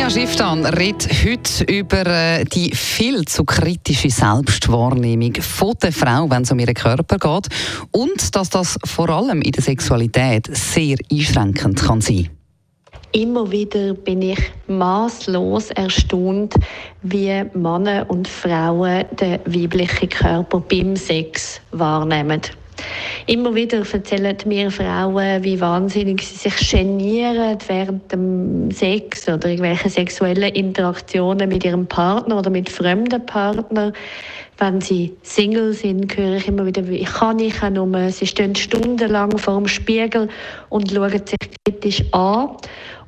Tanja Schifftan redet heute über äh, die viel zu kritische Selbstwahrnehmung von der Frau, wenn es um ihren Körper geht und dass das vor allem in der Sexualität sehr einschränkend kann sein Immer wieder bin ich maßlos erstaunt, wie Männer und Frauen den weiblichen Körper beim Sex wahrnehmen. Immer wieder erzählen mir Frauen, wie wahnsinnig sie sich genieren während dem Sex oder irgendwelche sexuellen Interaktionen mit ihrem Partner oder mit fremden Partnern. Wenn sie Single sind, höre ich immer wieder, wie kann ich auch nur. Sie stehen stundenlang vor dem Spiegel und schauen sich kritisch an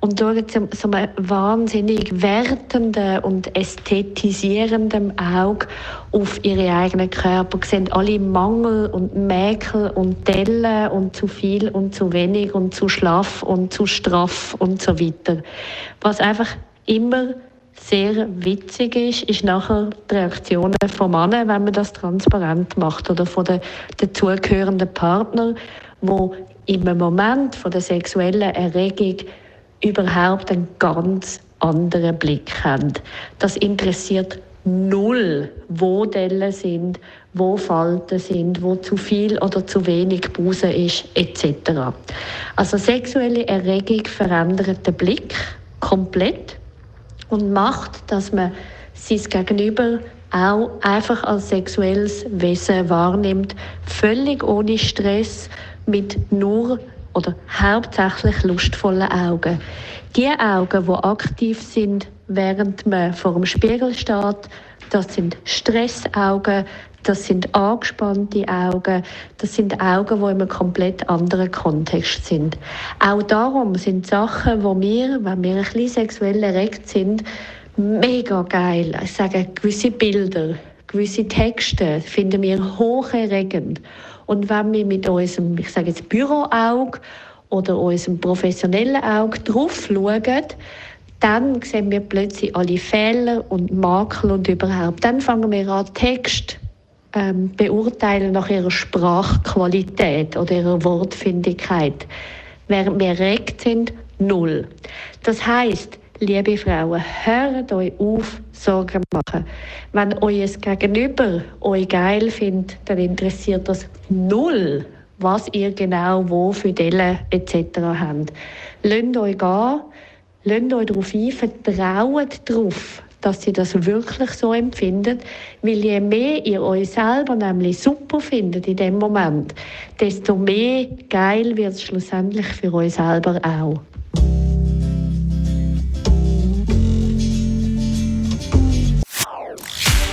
und schauen sie so einem wahnsinnig wertenden und ästhetisierenden Auge auf ihre eigenen Körper, Sie sehen alle Mangel und Mäkel und Dellen und zu viel und zu wenig und zu schlaff und zu straff und so weiter. Was einfach immer sehr witzig ist, ist nachher die Reaktionen von Männern, wenn man das transparent macht oder von den dazugehörenden Partner, wo im Moment von der sexuellen Erregung überhaupt einen ganz anderen Blick haben. Das interessiert null, wo Dellen sind, wo Falten sind, wo zu viel oder zu wenig Busen ist, etc. Also sexuelle Erregung verändert den Blick komplett und macht, dass man sein Gegenüber auch einfach als sexuelles Wesen wahrnimmt, völlig ohne Stress, mit nur oder hauptsächlich lustvollen Augen. Die Augen, die aktiv sind, während man vor dem Spiegel steht, das sind Stressaugen, das sind angespannte Augen, das sind Augen, die in einem komplett anderen Kontext sind. Auch darum sind Sachen, wo wir, wenn wir ein bisschen sexuell erregt sind, mega geil. Ich sage, gewisse Bilder, gewisse Texte finden wir hocherregend. Und wenn wir mit unserem, ich sage jetzt Büroauge oder unserem professionellen Auge drauf schauen, dann sehen wir plötzlich alle Fehler und Makel und überhaupt. Dann fangen wir an, Text ähm, beurteilen nach ihrer Sprachqualität oder ihrer Wortfindigkeit. Während wir regt sind, null. Das heißt, liebe Frauen, hört euch auf, Sorgen machen. Wenn euer Gegenüber euch geil findet, dann interessiert das null, was ihr genau wo für Dellen etc. habt. Lasst euch gehen, lasst euch darauf ein, vertraut darauf, dass ihr das wirklich so empfindet, weil je mehr ihr euch selber nämlich super findet in dem Moment, desto mehr geil wird es schlussendlich für euch selber auch.